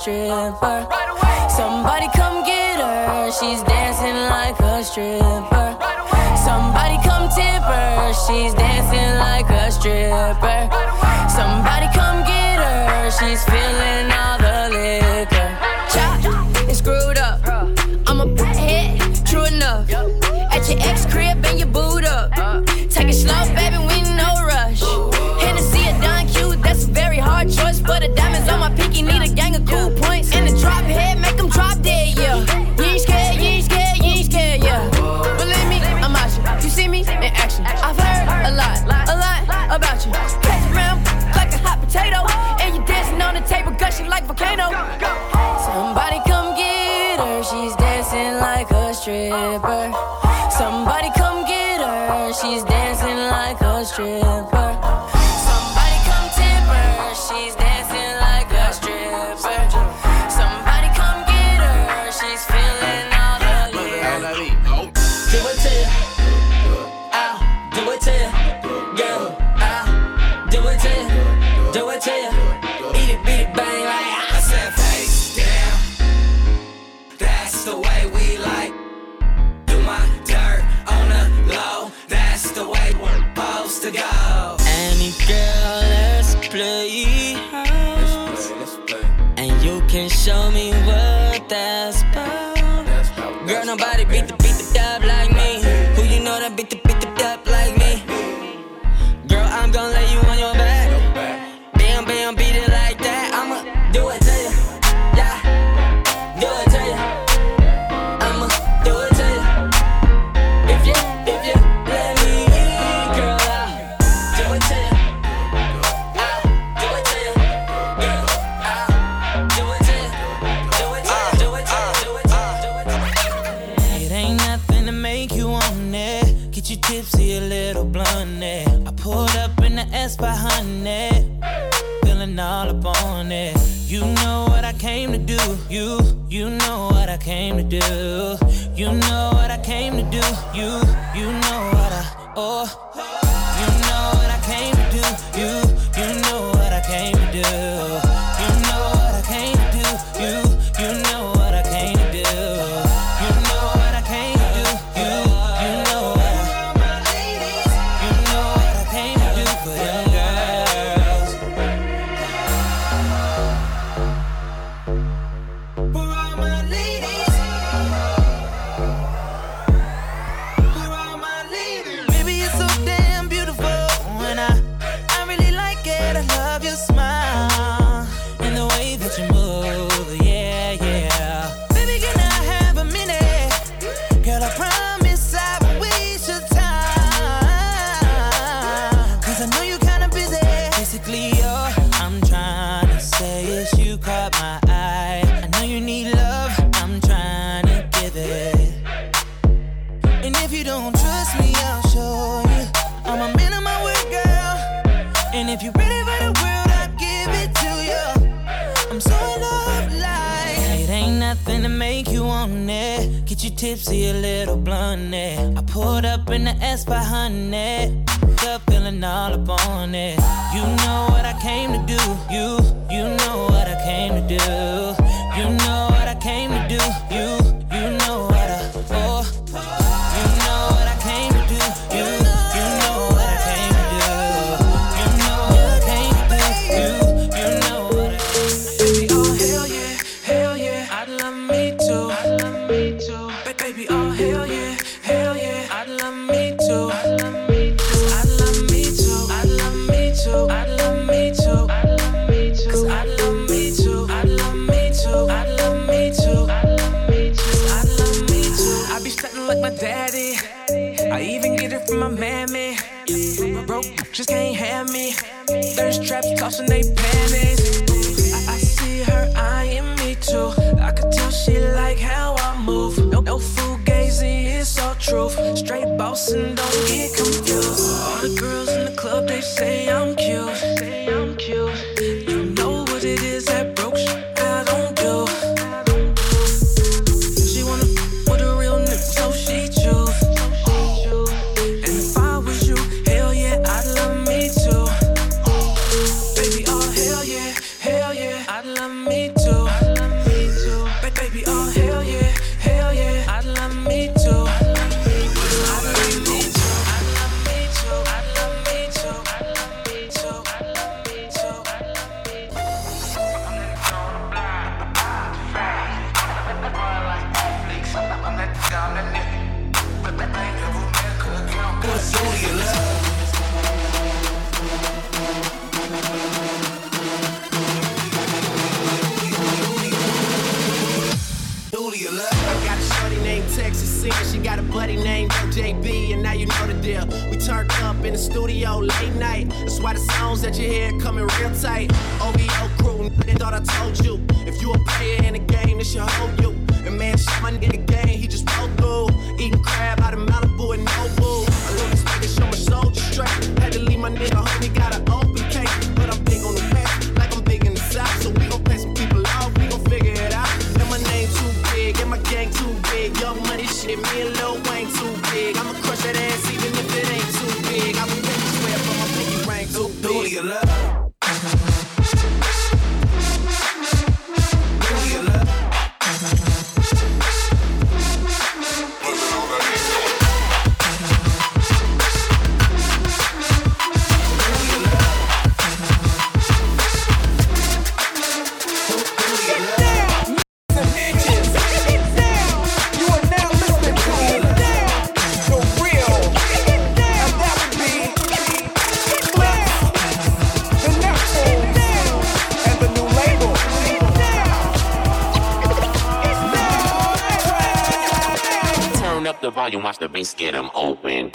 stripper. Somebody come get her, she's dancing like a stripper. Somebody come tip her, she's dancing like a stripper. Somebody come get her, she's feeling Cool point. the way we like. love. But you tipsy, a little blunt. Eh? I pulled up in the S by hundred. Up feeling all up on it. You know what I came to do. You, you know what I came to do. You know what I came to do. You. man me. Broke, just can't have me. Thirst traps tossing they panties. I, I see her eyeing me too. I could tell she like how I move. No, no fugazi, it's all truth. Straight boss and don't get confused. All the girls in the club, they say I'm volume, watch the bass get them open.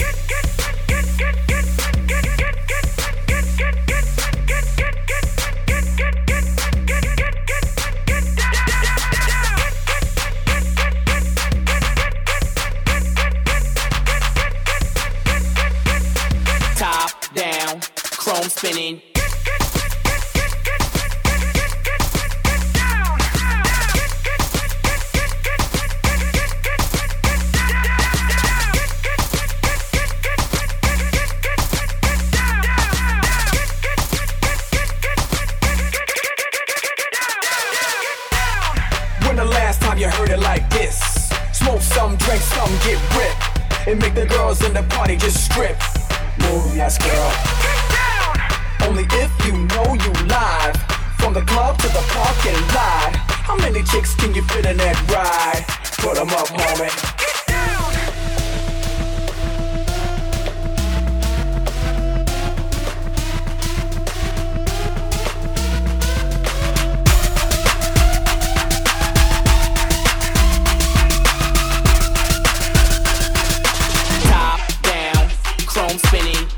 and make the girls in the party just strip. Move yes, girl. Only if you know you live. From the club to the parking lot. How many chicks can you fit in that ride? Put them up, homie. dome spinning.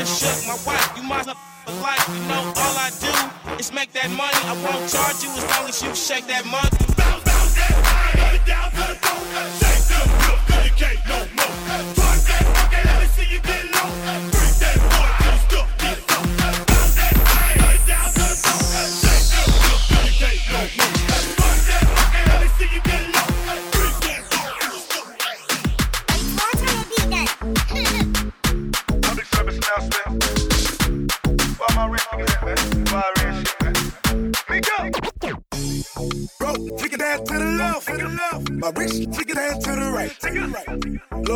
just shook my wife. You might look like you know all I do is make that money. I won't charge you as long as you shake that money. Bounce, bounce that body down to the floor. Shake them, look, you can't no more. Twerk that, fuck it, let me see you get low. Freak that.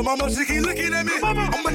mama, she keep looking at me. Mama.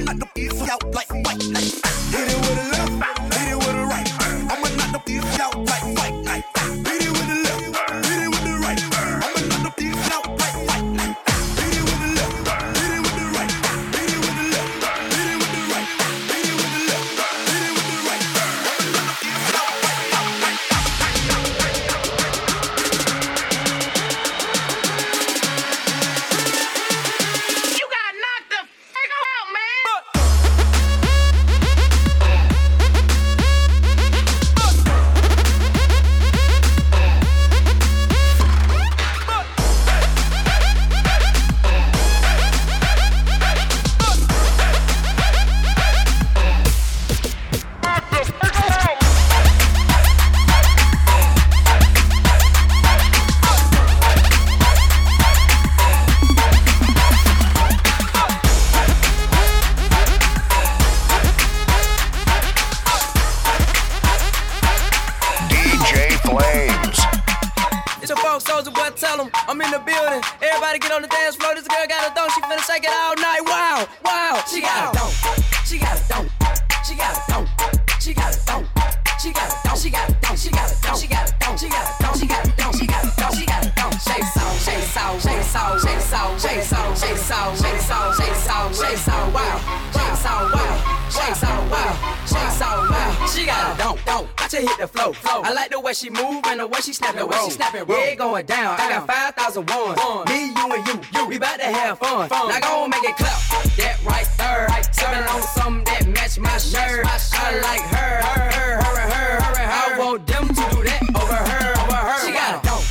she hit the flow. flow. I like the way she move and the way she snap the way she snapping, it. Going down. I got 5,000 ones. One. Me, you, and you. you. We about to have fun. fun. Now go on, make it clap. That right there. Right there. on something that match my shirt. My shirt. I like her. Her, her, her, her, her, her. I want them to do that over her. Over her. She got a dope.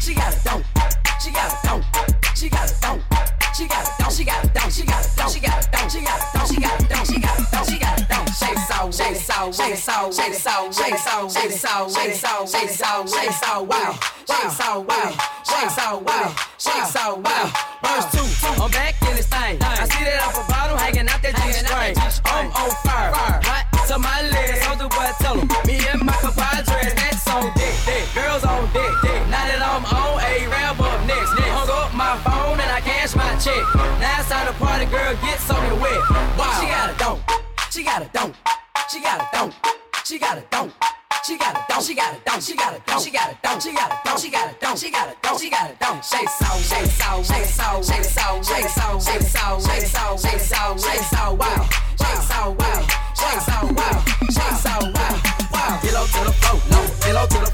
She got a dope. She got a dope. She got a dope. She got a dope. She got a dope. She got a dope. She got a dope. She got a. soul, shake it soul, shake it soul, shake it soul, shake it soul, shake it soul, shake it soul, shake it soul, shake it soul, wow, shake it soul, wow, shake it soul, wow, shake it soul, wow. Verse two, I'm back in this thing. I see that off a bottle hanging out that G string. I'm on fire, hot to my legs, so do what I tell 'em. got it, don't she got it, don't she got it, don't she got it, don't she got it, don't she got it, don't she got it, don't shake soul, shake soul, shake soul, shake soul, shake soul, shake soul, shake soul, shake soul, shake soul, wow, shake soul, wow, shake soul, wow, shake soul, wow, wow, pillow to the floor, no, pillow to the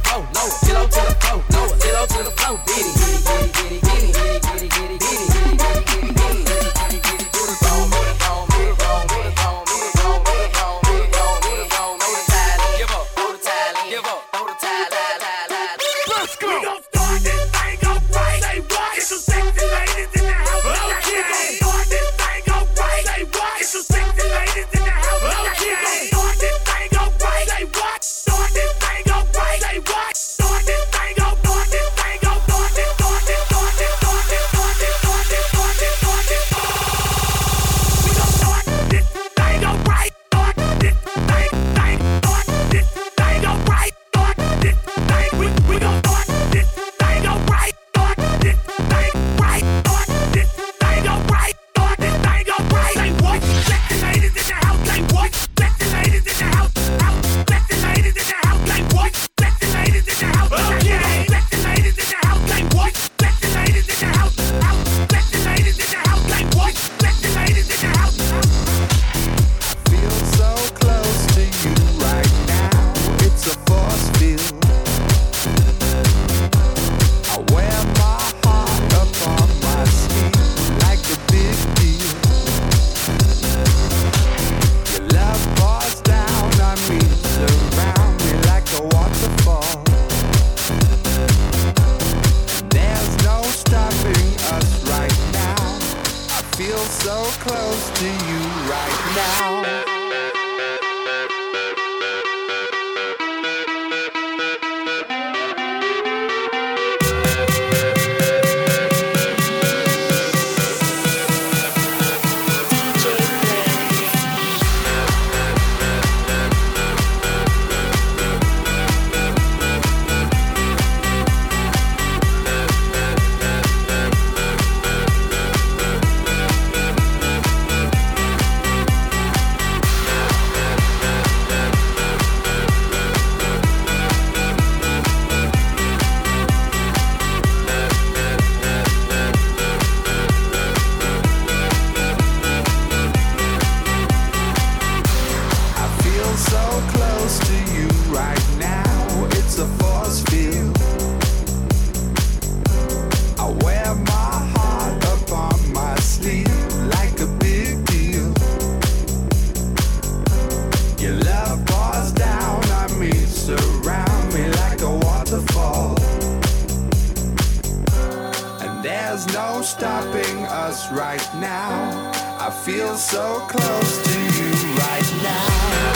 I wear my heart my sleeve like a big deal. Your love pours down on me, me like a waterfall. And there's no stopping us right now. I feel so close to you right now.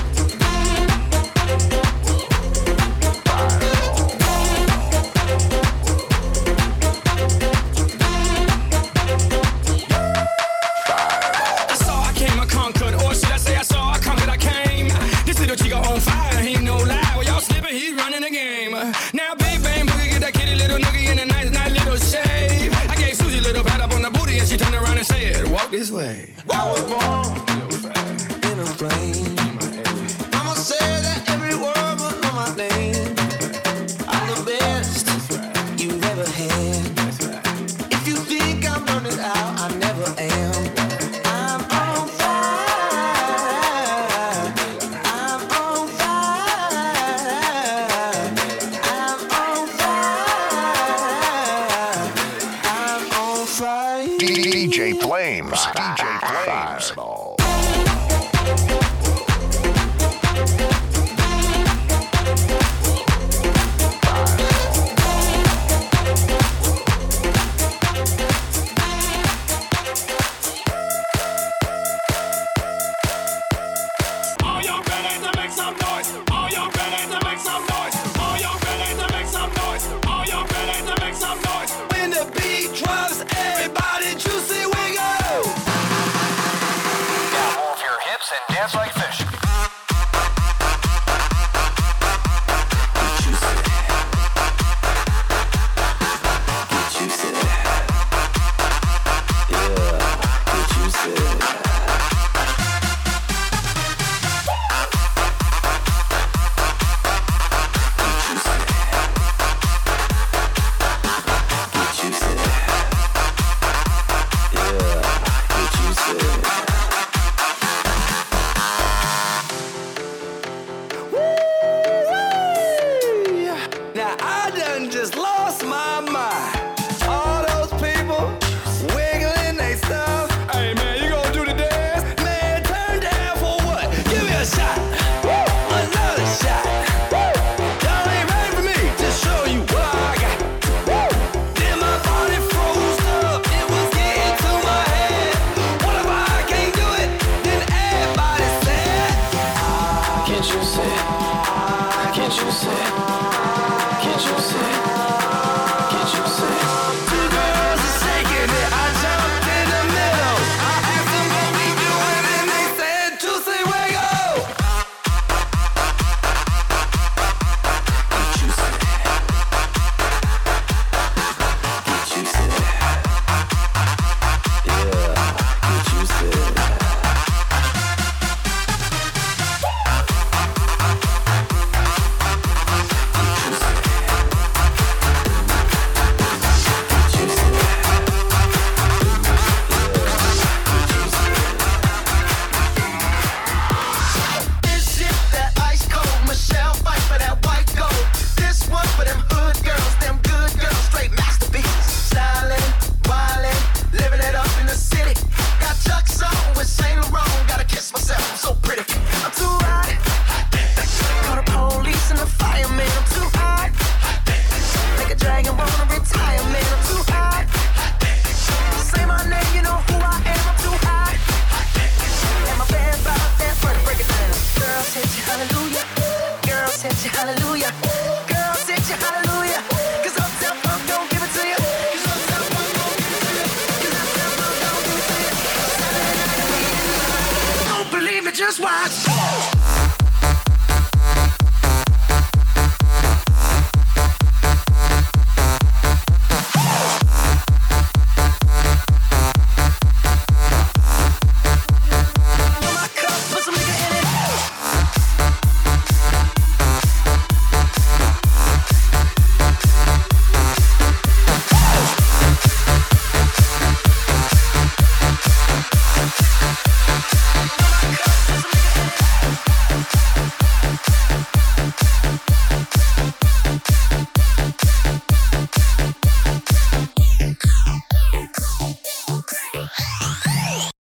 DJ Flames. DJ Flames. Fireball.